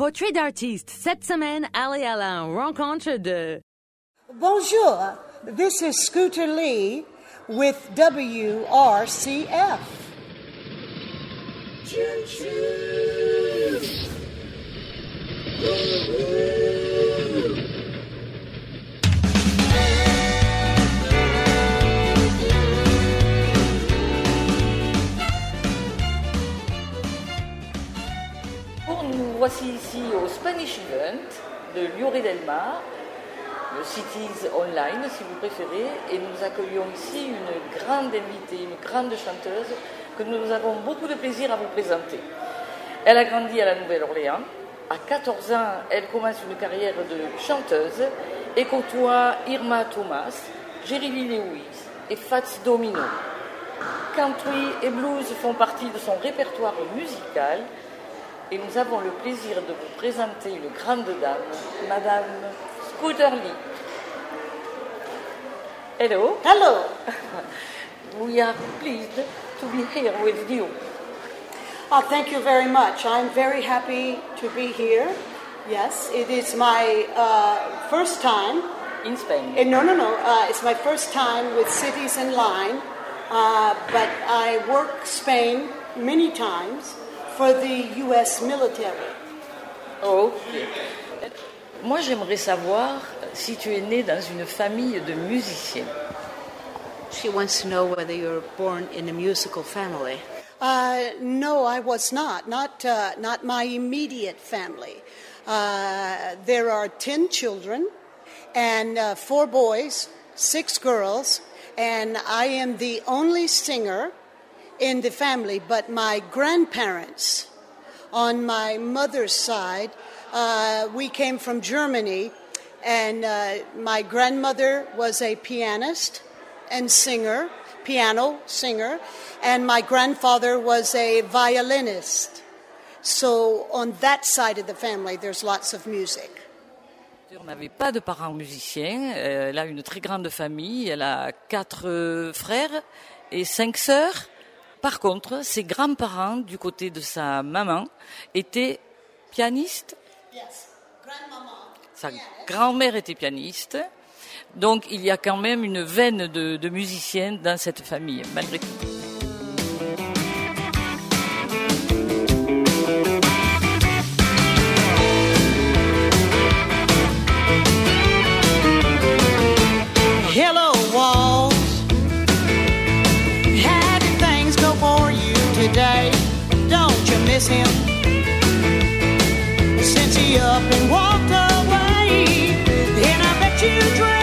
Portrait d'artiste. Cette semaine, allez à la rencontre de... Bonjour, this is Scooter Lee with WRCF. Bon, nous voici ici au Spanish Event de Lloret del Mar, le Cities Online si vous préférez, et nous accueillons ici une grande invitée, une grande chanteuse que nous avons beaucoup de plaisir à vous présenter. Elle a grandi à la Nouvelle-Orléans. À 14 ans, elle commence une carrière de chanteuse et côtoie Irma Thomas, Jerry Lee Lewis et Fats Domino. Country et blues font partie de son répertoire musical et nous avons le plaisir de vous présenter une grande dame, Madame Scooter Lee. Hello, Hello. we are pleased to be here with you. Oh, thank you very much. I'm very happy to be here. Yes, it is my uh, first time. In Spain. eh, no, no, no. Uh, it's my first time with Cities in Line, uh, but I work Spain many times for the U.S. military. Oh, ok. Moi, j'aimerais savoir si tu es né dans une famille de musiciens. She wants to know whether you were born in a musical family. Uh, no, I was not. Not, uh, not my immediate family. Uh, there are 10 children and uh, four boys, six girls, and I am the only singer in the family. But my grandparents, on my mother's side, uh, we came from Germany, and uh, my grandmother was a pianist and singer, piano singer, and my grandfather was a violinist. So on that side of the family, there's lots of music. On n'avait pas de parents musiciens. Euh, Elle a une très grande famille. Elle a quatre euh, frères et cinq sœurs. Par contre, ses grands-parents, du côté de sa maman, étaient pianistes. Yes. Sa grand-mère était pianiste. Donc il y a quand même une veine de, de musiciens dans cette famille, malgré tout. Miss him? Since he up and walked away, and I bet you dread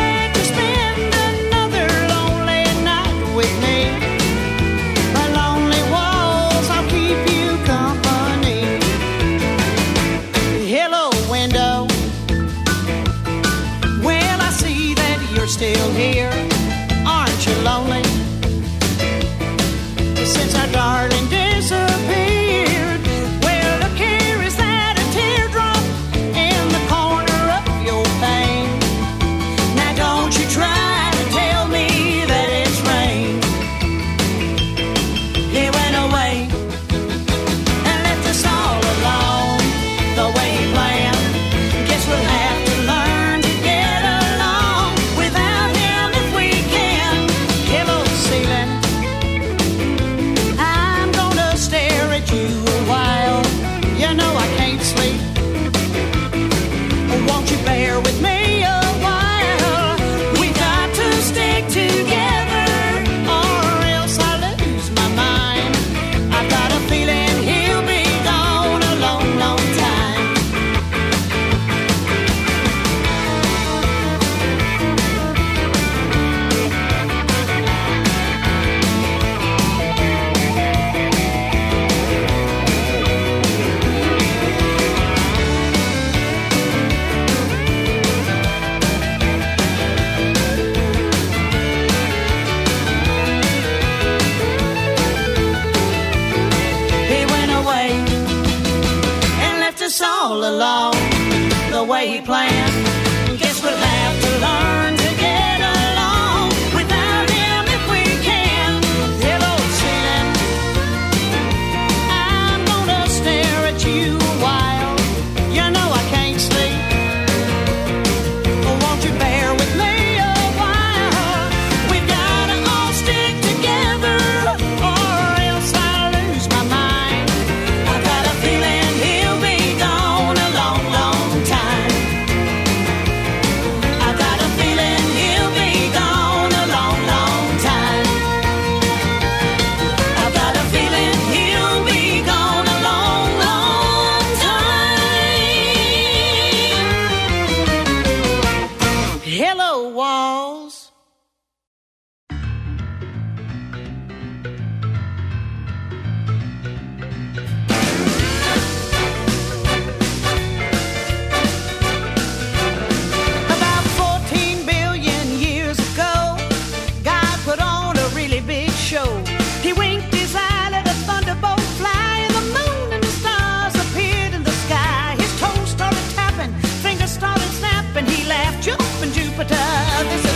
this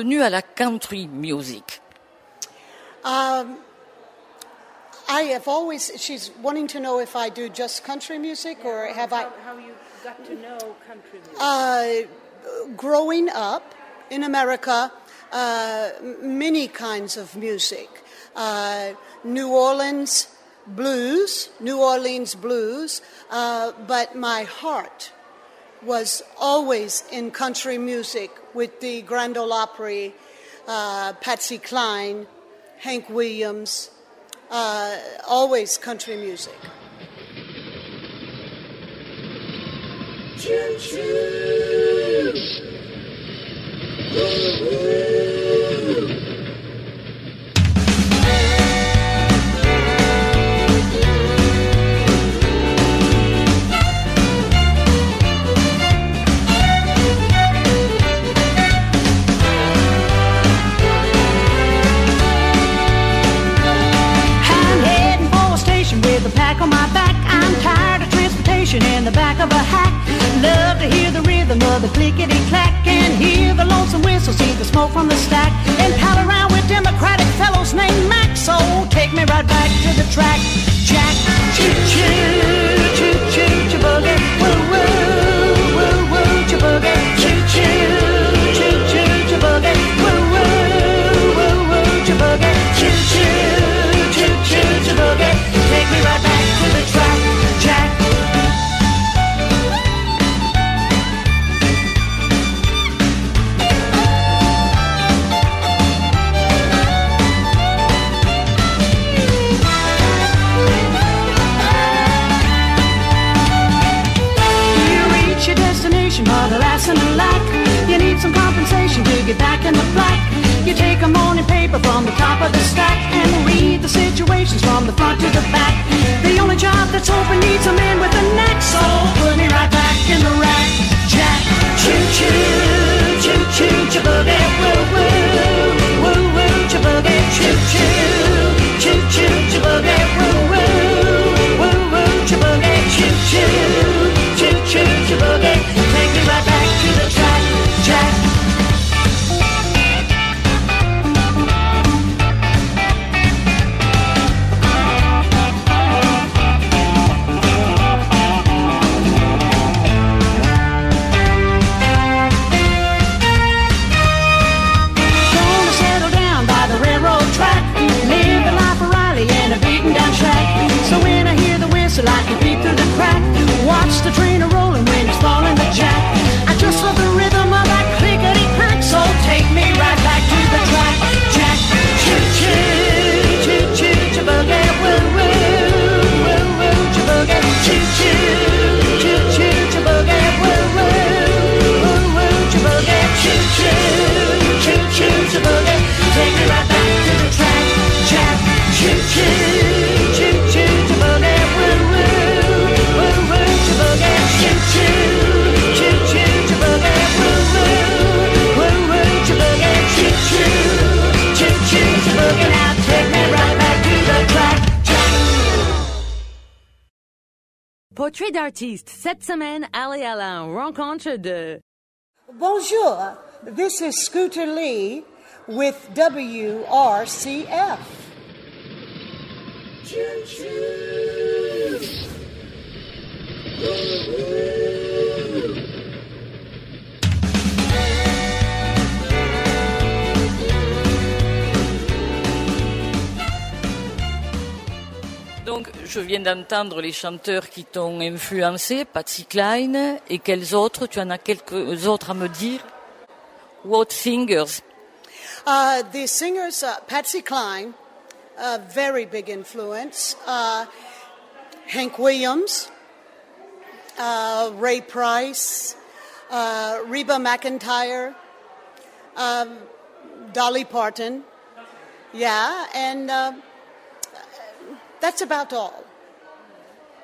es-tu à la country music Um, I have always, she's wanting to know if I do just country music or have I. How you got to know country music? Uh, growing up in America, uh, many kinds of music. Uh, New Orleans blues, New Orleans blues, uh, but my heart was always in country music with the Grand Ole Opry, uh, Patsy Cline, Hank Williams, uh, always country music. I'm transportation in the back of a hack. Love to hear the rhythm of the clickety clack and hear the lonesome whistle, see the smoke from the stack, and pal around with Democratic fellows named Max. So take me right back to the track, Jack. Choo choo, You take a morning paper from the top of the stack and read the situations from the front to the back. The only job that's open needs a man with a knack, so put me right back in the rack. Jack, choo choo, choo choo, choo boogie, woo woo, woo woo, choo boogie, choo choo, choo Portrait d'artiste. Cette semaine, Ali Alain rencontre de Bonjour, this is Scooter Lee with WRCF. Donc, je viens d'entendre les chanteurs qui t'ont influencé, Patsy Cline, et quels autres? Tu en as quelques autres à me dire? What singers? Uh, the singers, uh, Patsy Cline, a very big influence. Uh, Hank Williams, uh, Ray Price, Reba McIntyre, um, Dolly Parton. Yeah, and That's about all.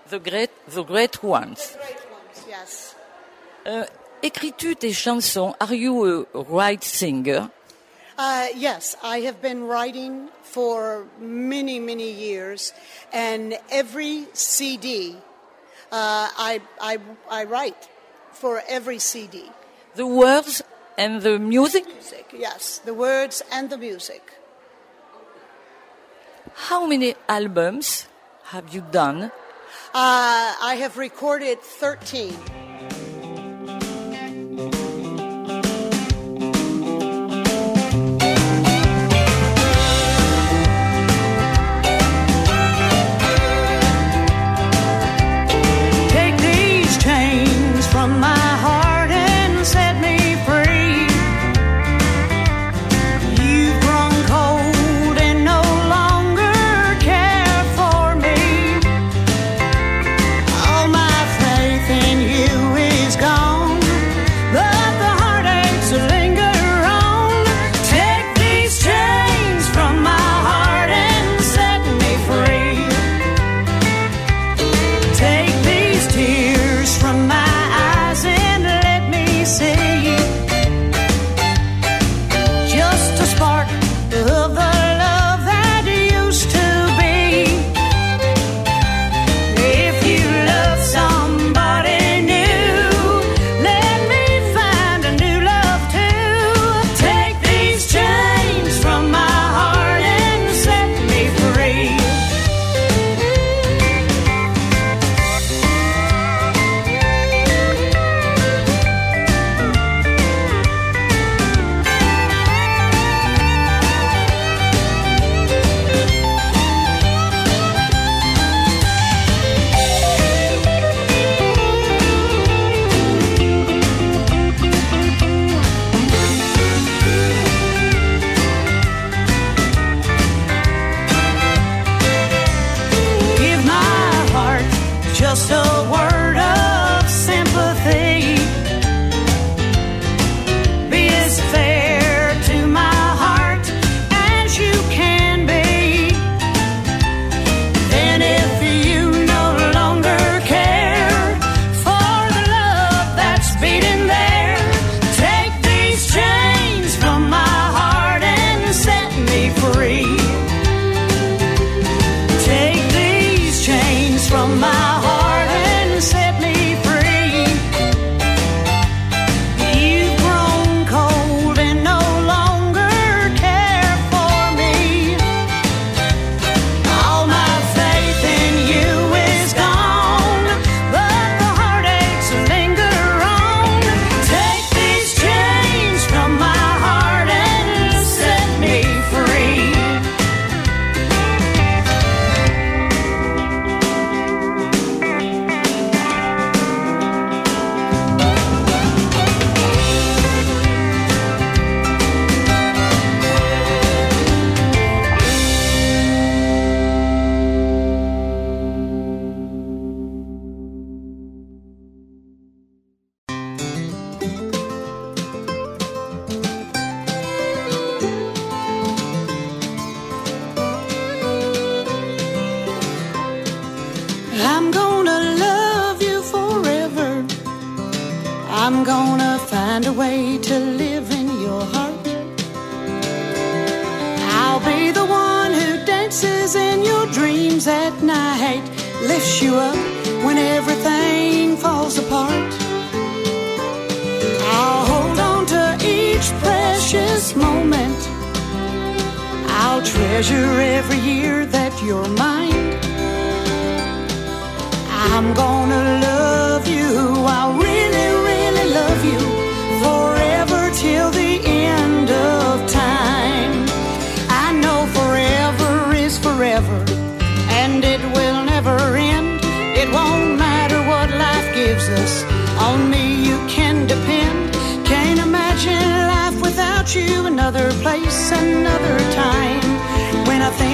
The great, the great ones. The great ones yes. Uh, Écris-tu tes chansons? Are you a right singer? Uh, yes, I have been writing for many, many years, and every CD uh, I, I, I, write for every CD. The words and the music? music? Yes, the words and the music. How many albums have you done? Uh, I have recorded 13.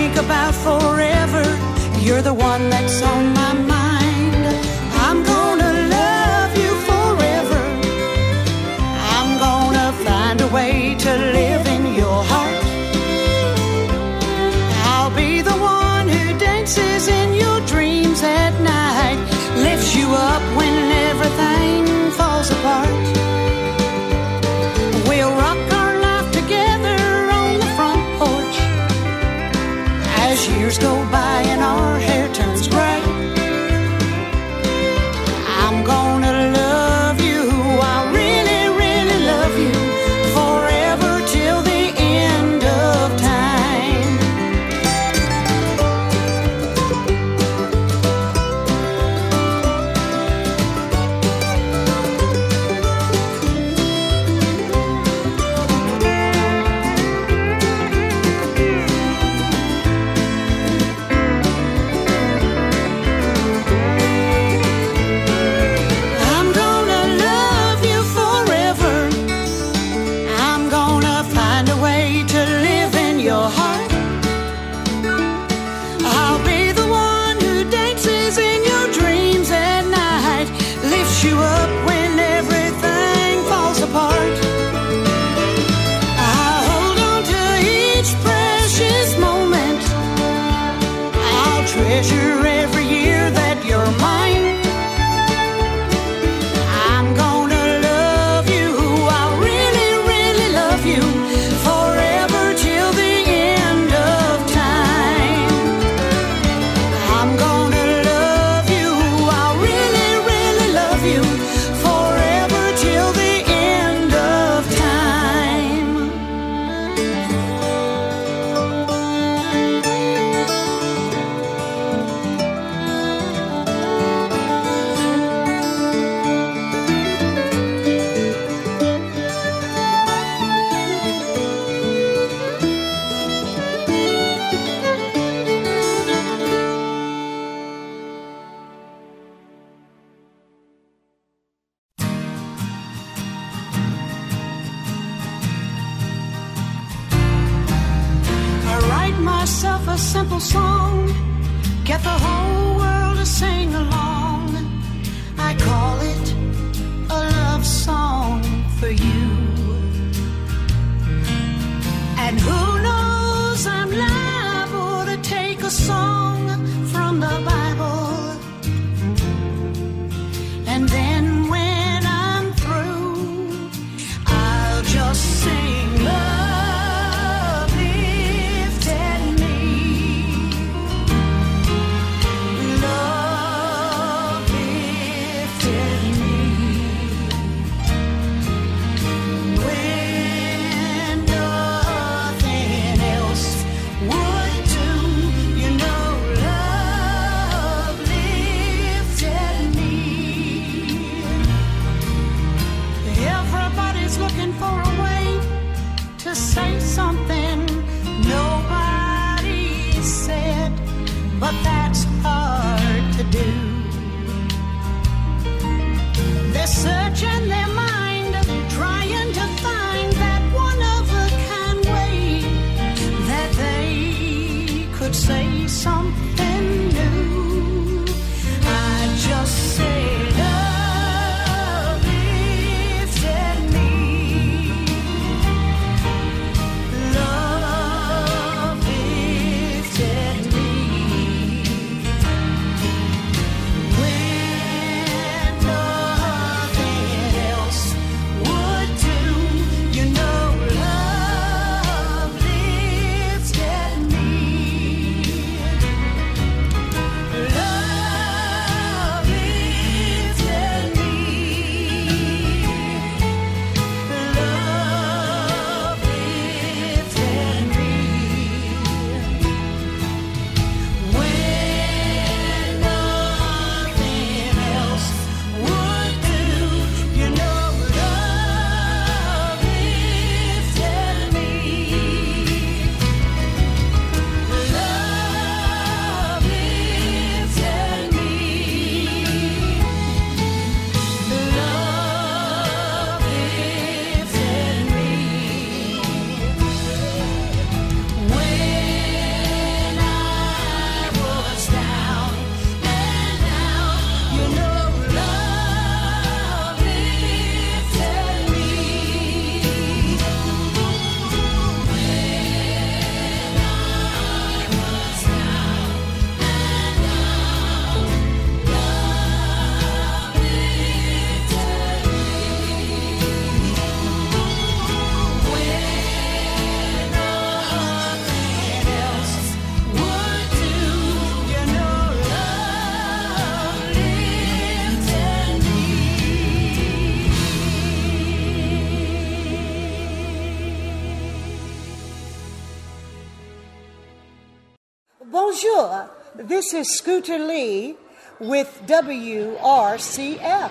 think about forever. You're the one that's on my mind. I'm gonna love you forever. I'm gonna find a way to live in your heart. I'll be the one who dances in your dreams at night, lifts you up when everything falls apart. This is Scooter Lee with WRCF.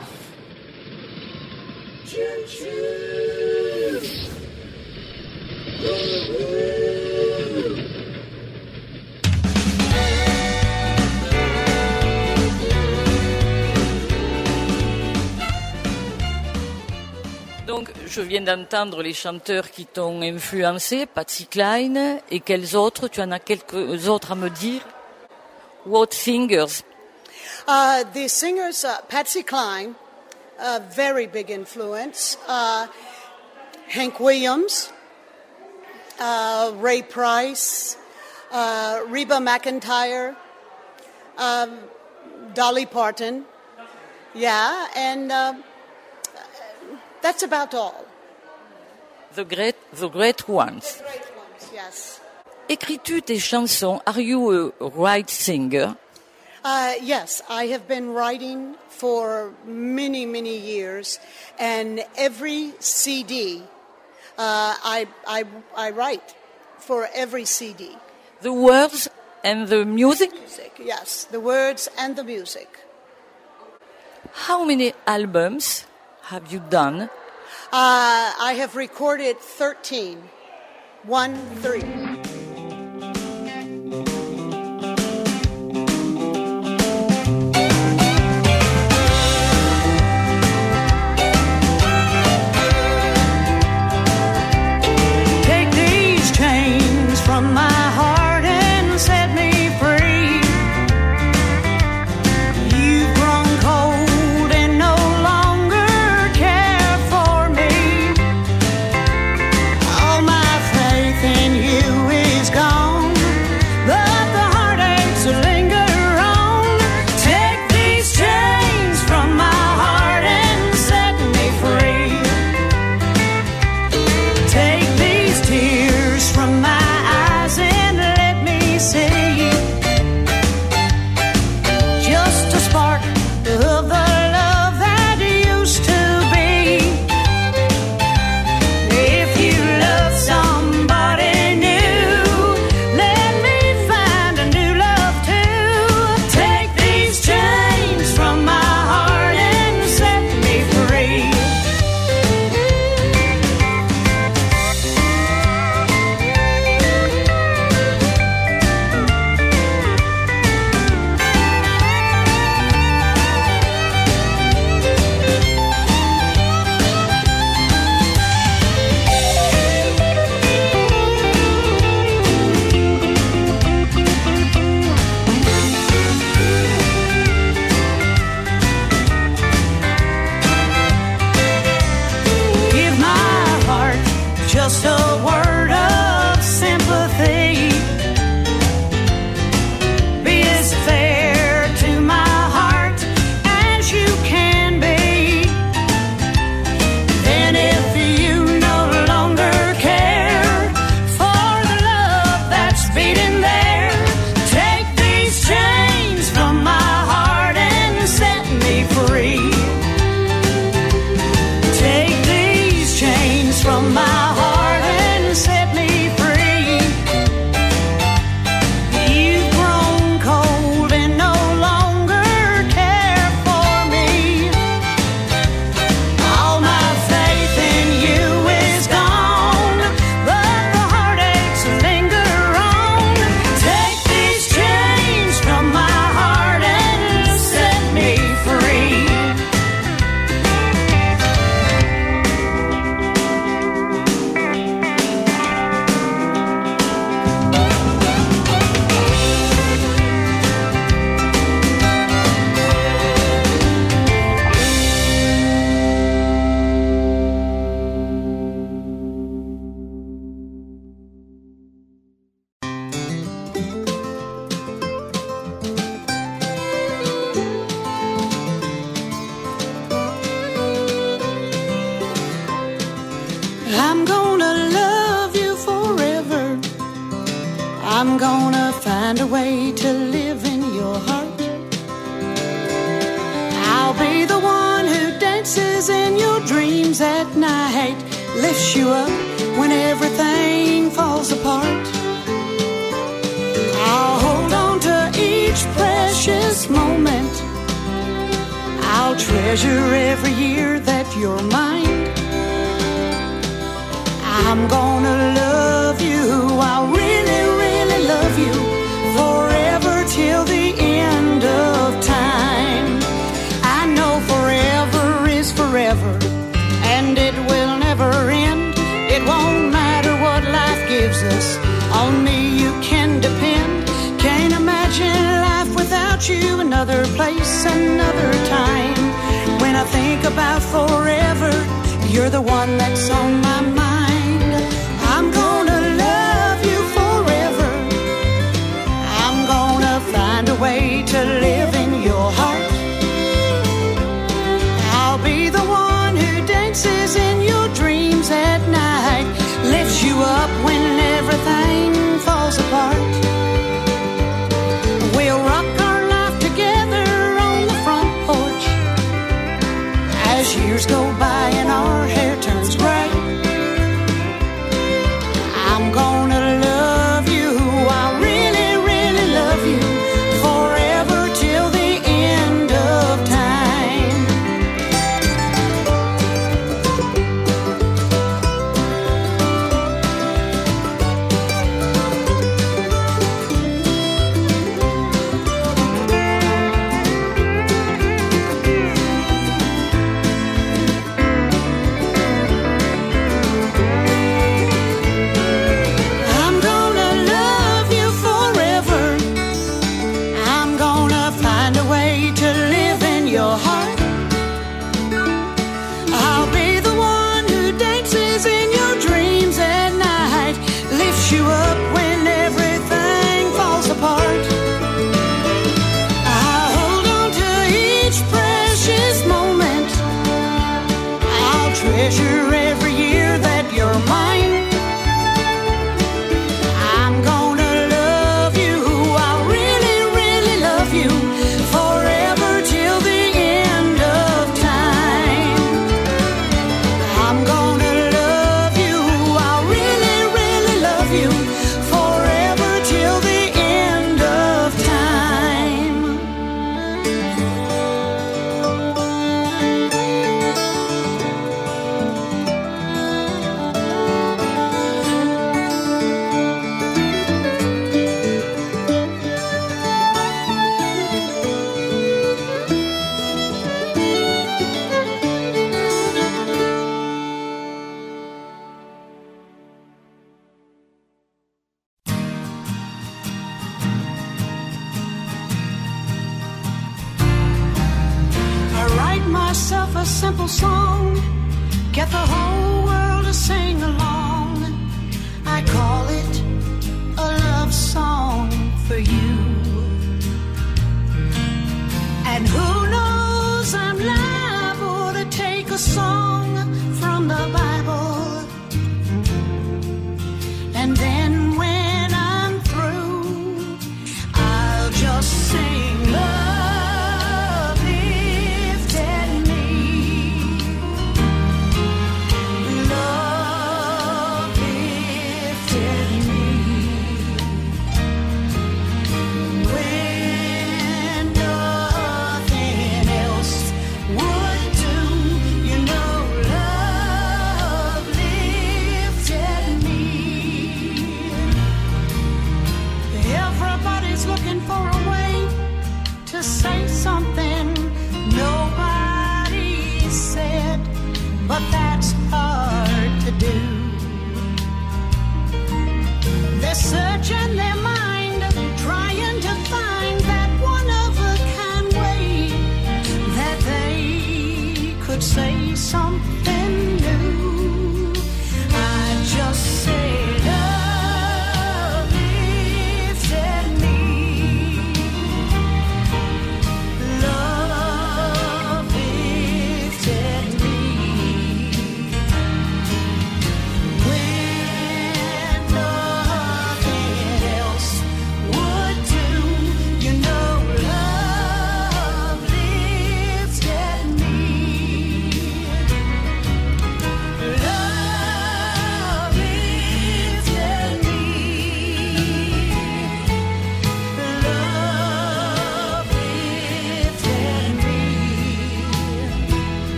Donc, je viens d'entendre les chanteurs qui t'ont influencé, Patsy Cline, et quels autres? Tu en as quelques autres à me dire? What singers Uh, the singers, uh, Patsy Cline, a very big influence. Uh, Hank Williams, uh, Ray Price, uh, Reba McEntire, um, Dolly Parton. Yeah, and uh, that's about all. The great, the great ones. Great ones, yes. Écris-tu tes chansons Are you a right singer Uh, yes, I have been writing for many, many years, and every CD uh, I, I, I write for every CD. The words and the music Music, yes, the words and the music. How many albums have you done Uh, I have recorded 13. One, three. My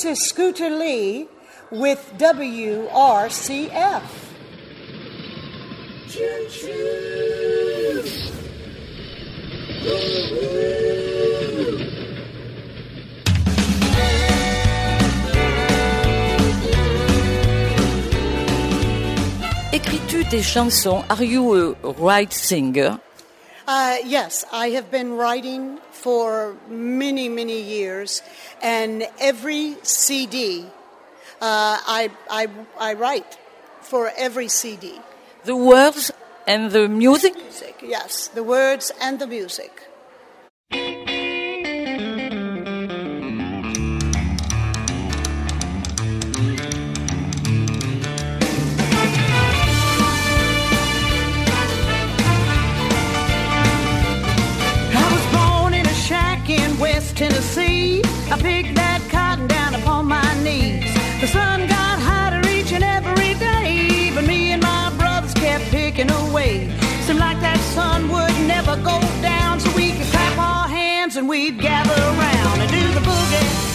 This is Scooter Lee with WRCF. Écris-tu des chansons Are you a right singer uh, yes, I have been writing for many, many years, and every CD uh, I, I, I write for every CD. The words and the music? music? Yes, the words and the music. I picked that cotton down upon my knees. The sun got hotter each and every day, but me and my brothers kept picking away. Seemed like that sun would never go down, so we could clap our hands and we'd gather around and do the boogie.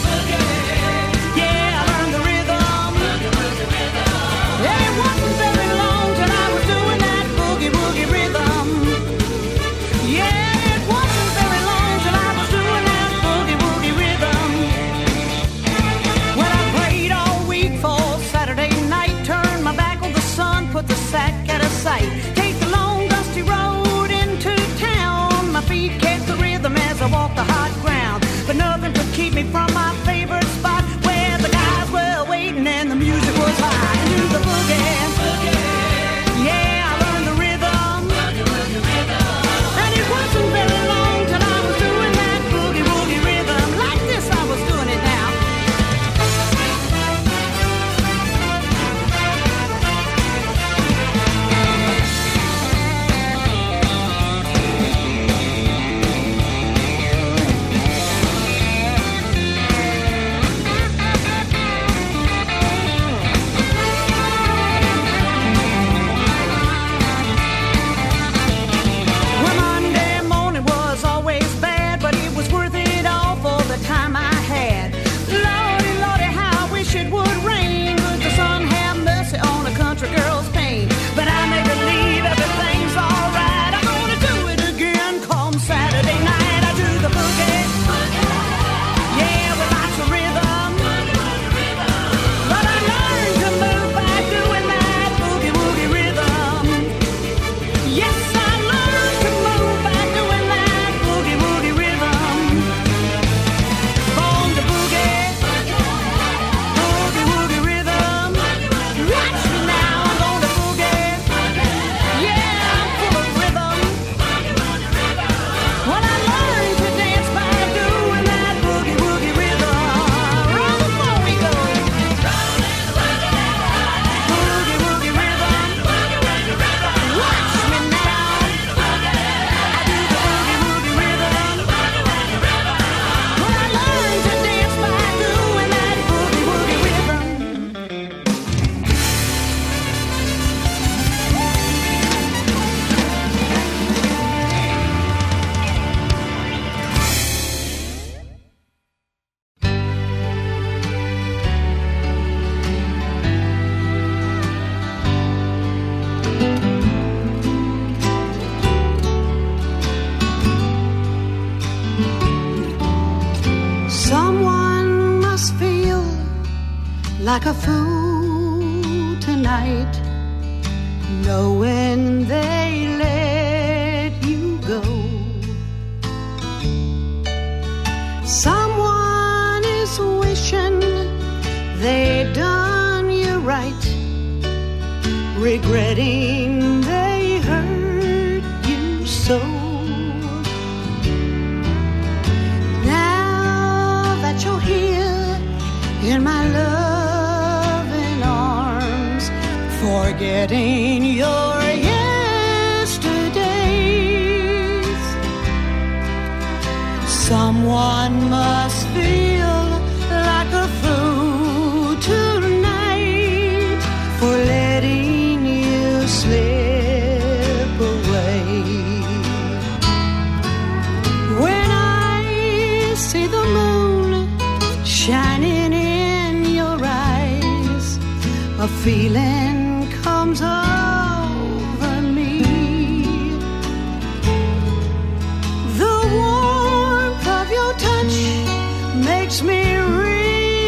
Makes me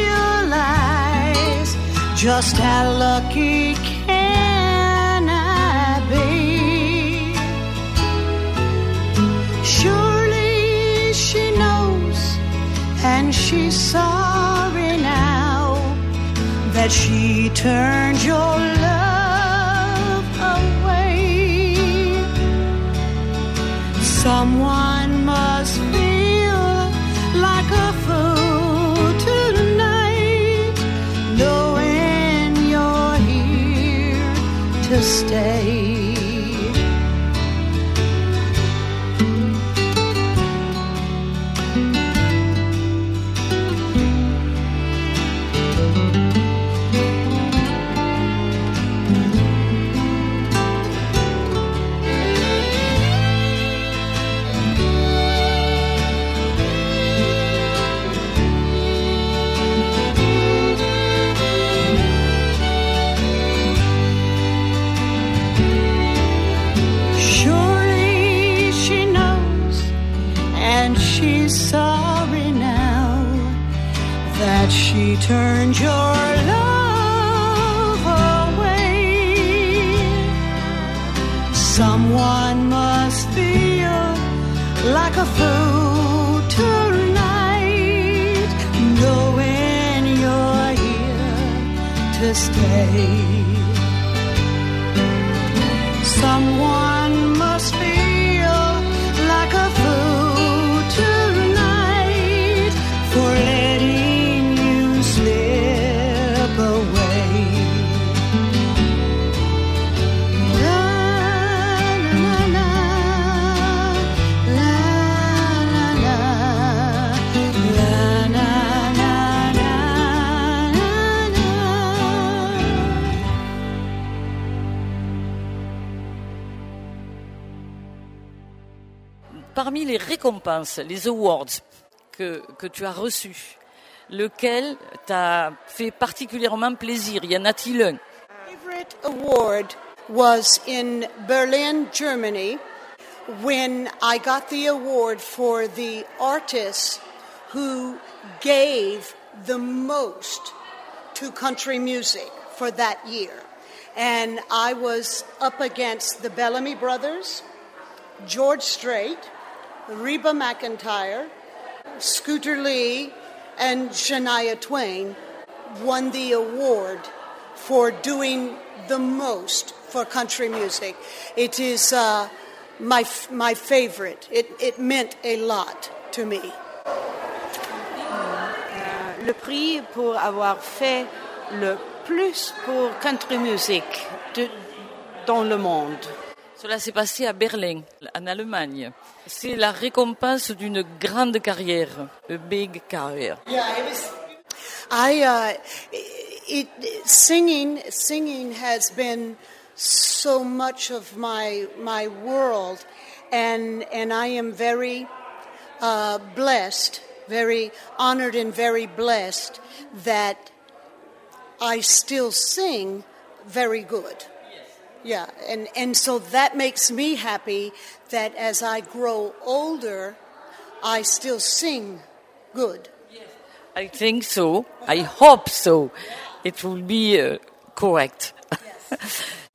realize just how lucky can I be. Surely she knows and she's sorry now that she turned your love away. Someone to stay. Turned your love away. Someone must feel like a fool tonight, knowing you're here to stay. Parmi les récompenses, les awards que, que tu as reçus, lequel t'a fait particulièrement plaisir? Y en a-t-il un? Favorite award was in Berlin, Germany, when I got the award for the artist who gave the most to country music for that year. And I was up against the Bellamy Brothers, George Strait, Reba McEntire, Scooter Lee, and Shania Twain won the award for doing the most for country music. It is uh, my, f- my favorite. It, it meant a lot to me. Le prix pour avoir fait le plus pour country music de- dans le monde. Cela s'est passé à Berlin, en Allemagne. C'est la récompense d'une grande carrière, a big career. I uh, it, singing singing has been so much of my my world, and and I am very uh, blessed, very honored, and very blessed that I still sing very good. Yeah, and, and so that makes me happy that as I grow older, I still sing good. I think so. I hope so. It will be uh, correct. Hey,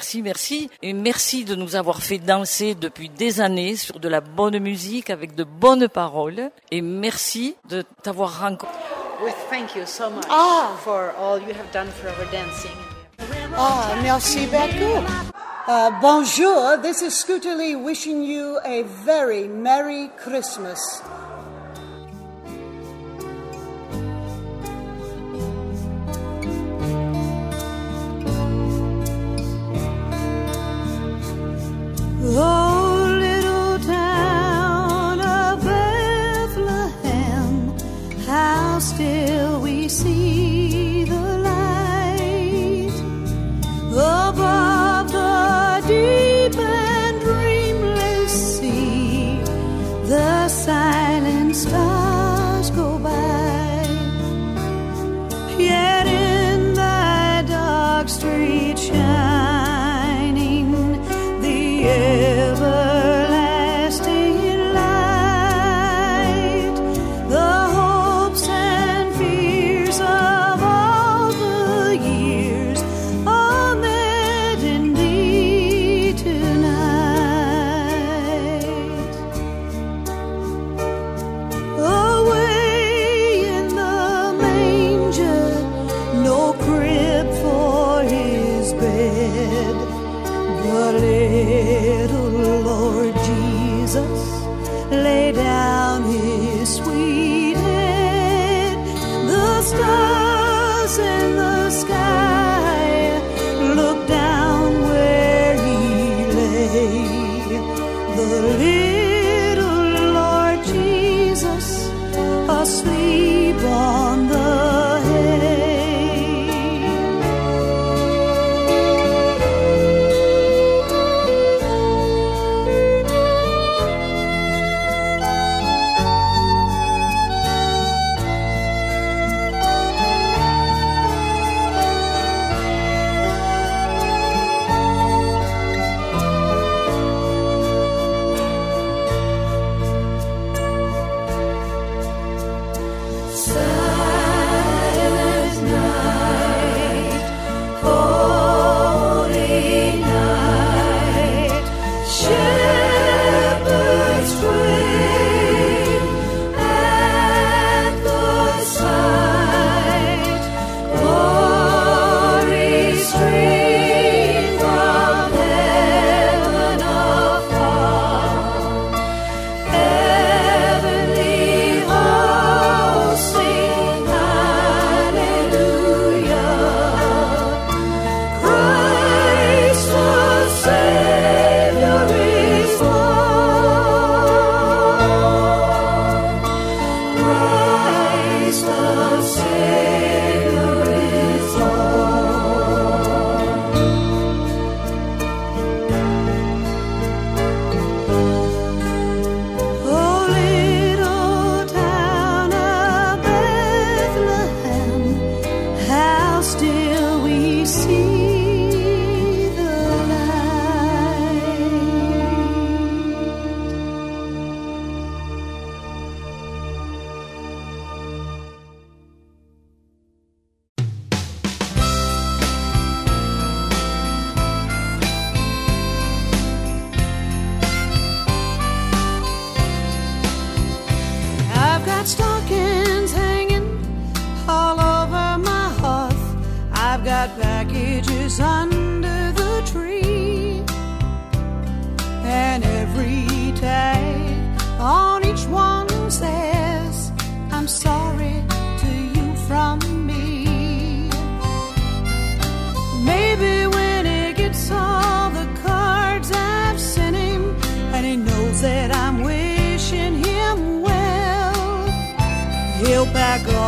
merci, merci. Et merci de nous avoir fait danser depuis des années sur de la bonne musique avec de bonnes paroles. Et merci de t'avoir rencontré. Ah, merci beaucoup. Euh, bonjour, this is Scooter Lee wishing you a very Merry Christmas.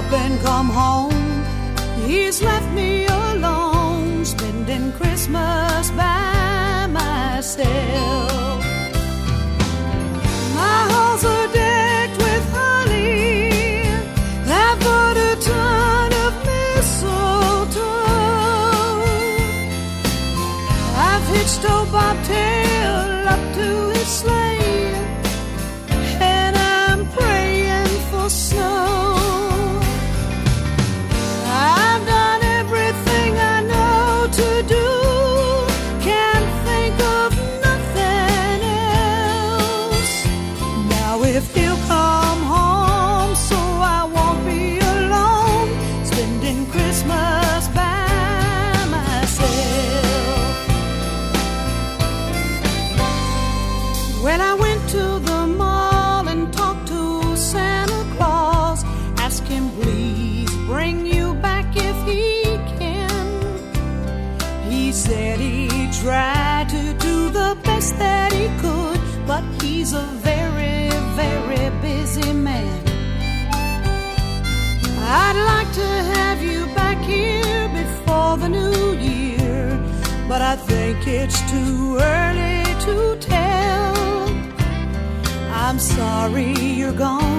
up and come home. He's left me alone, spending Christmas by myself. think it's too early to tell. I'm sorry you're gone.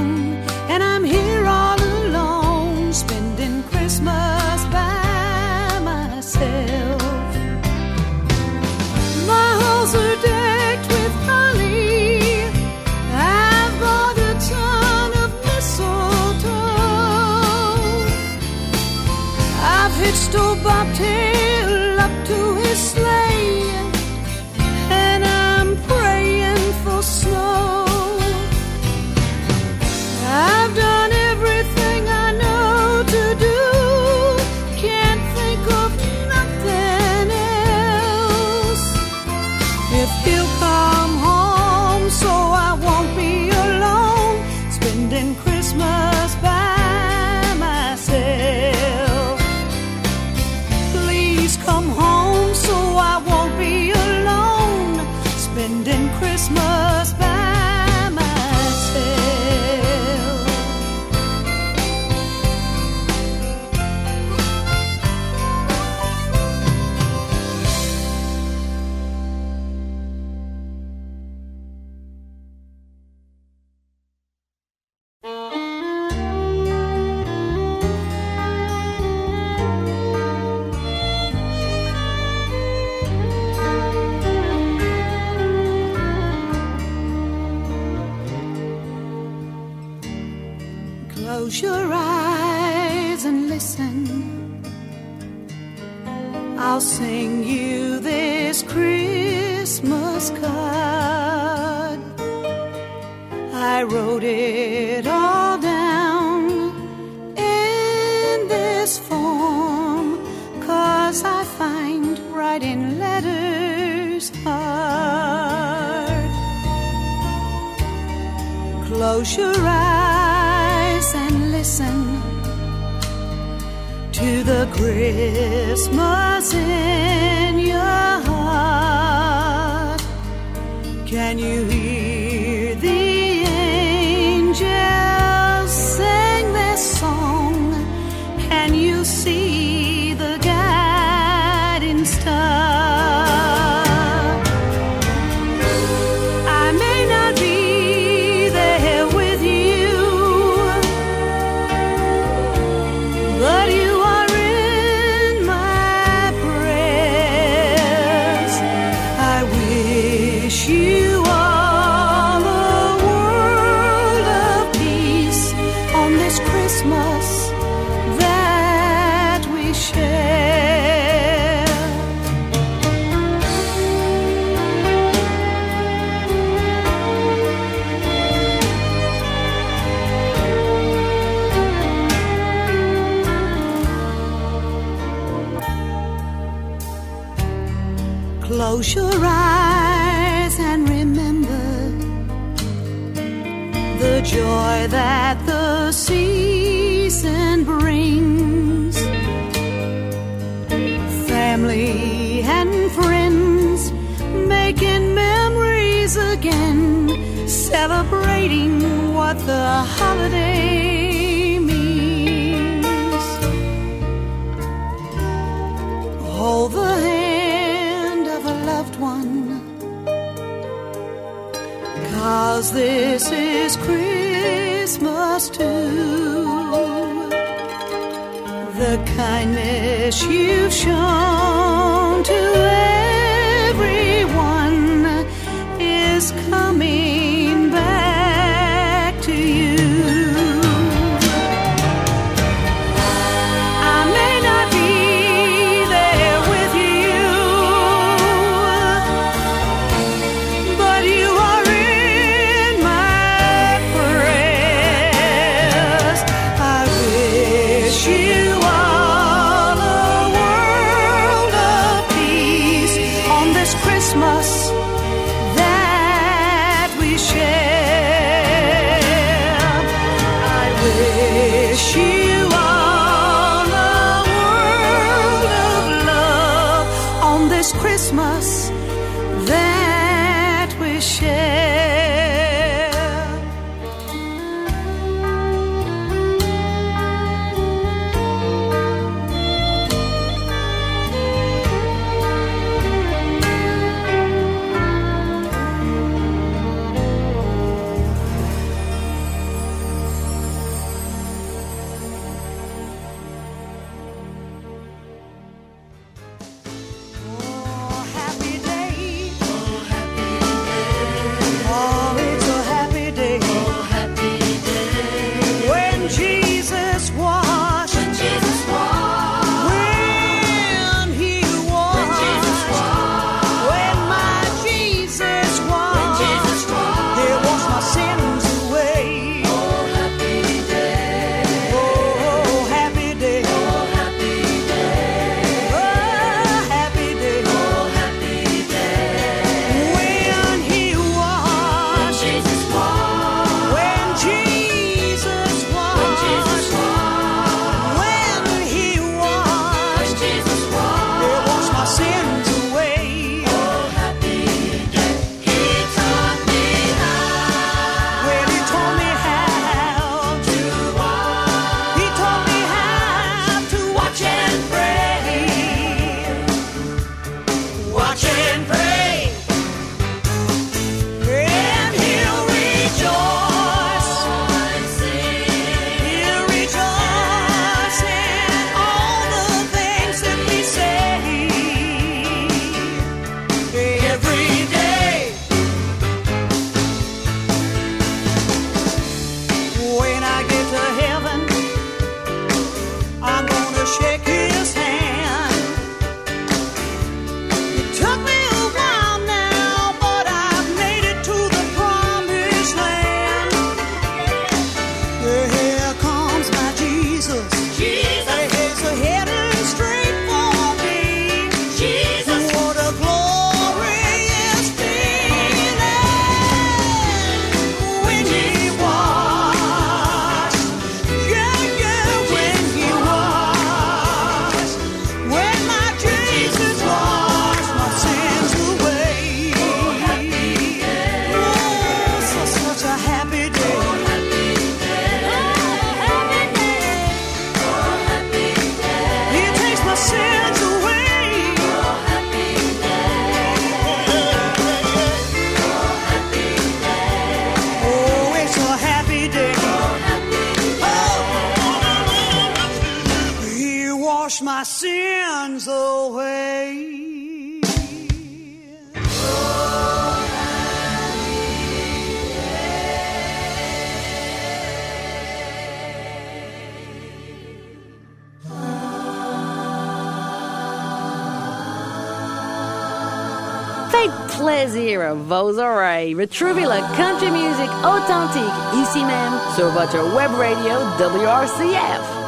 Vos Vozaray. Retrouvez la country music authentique ici même sur votre web radio WRCF.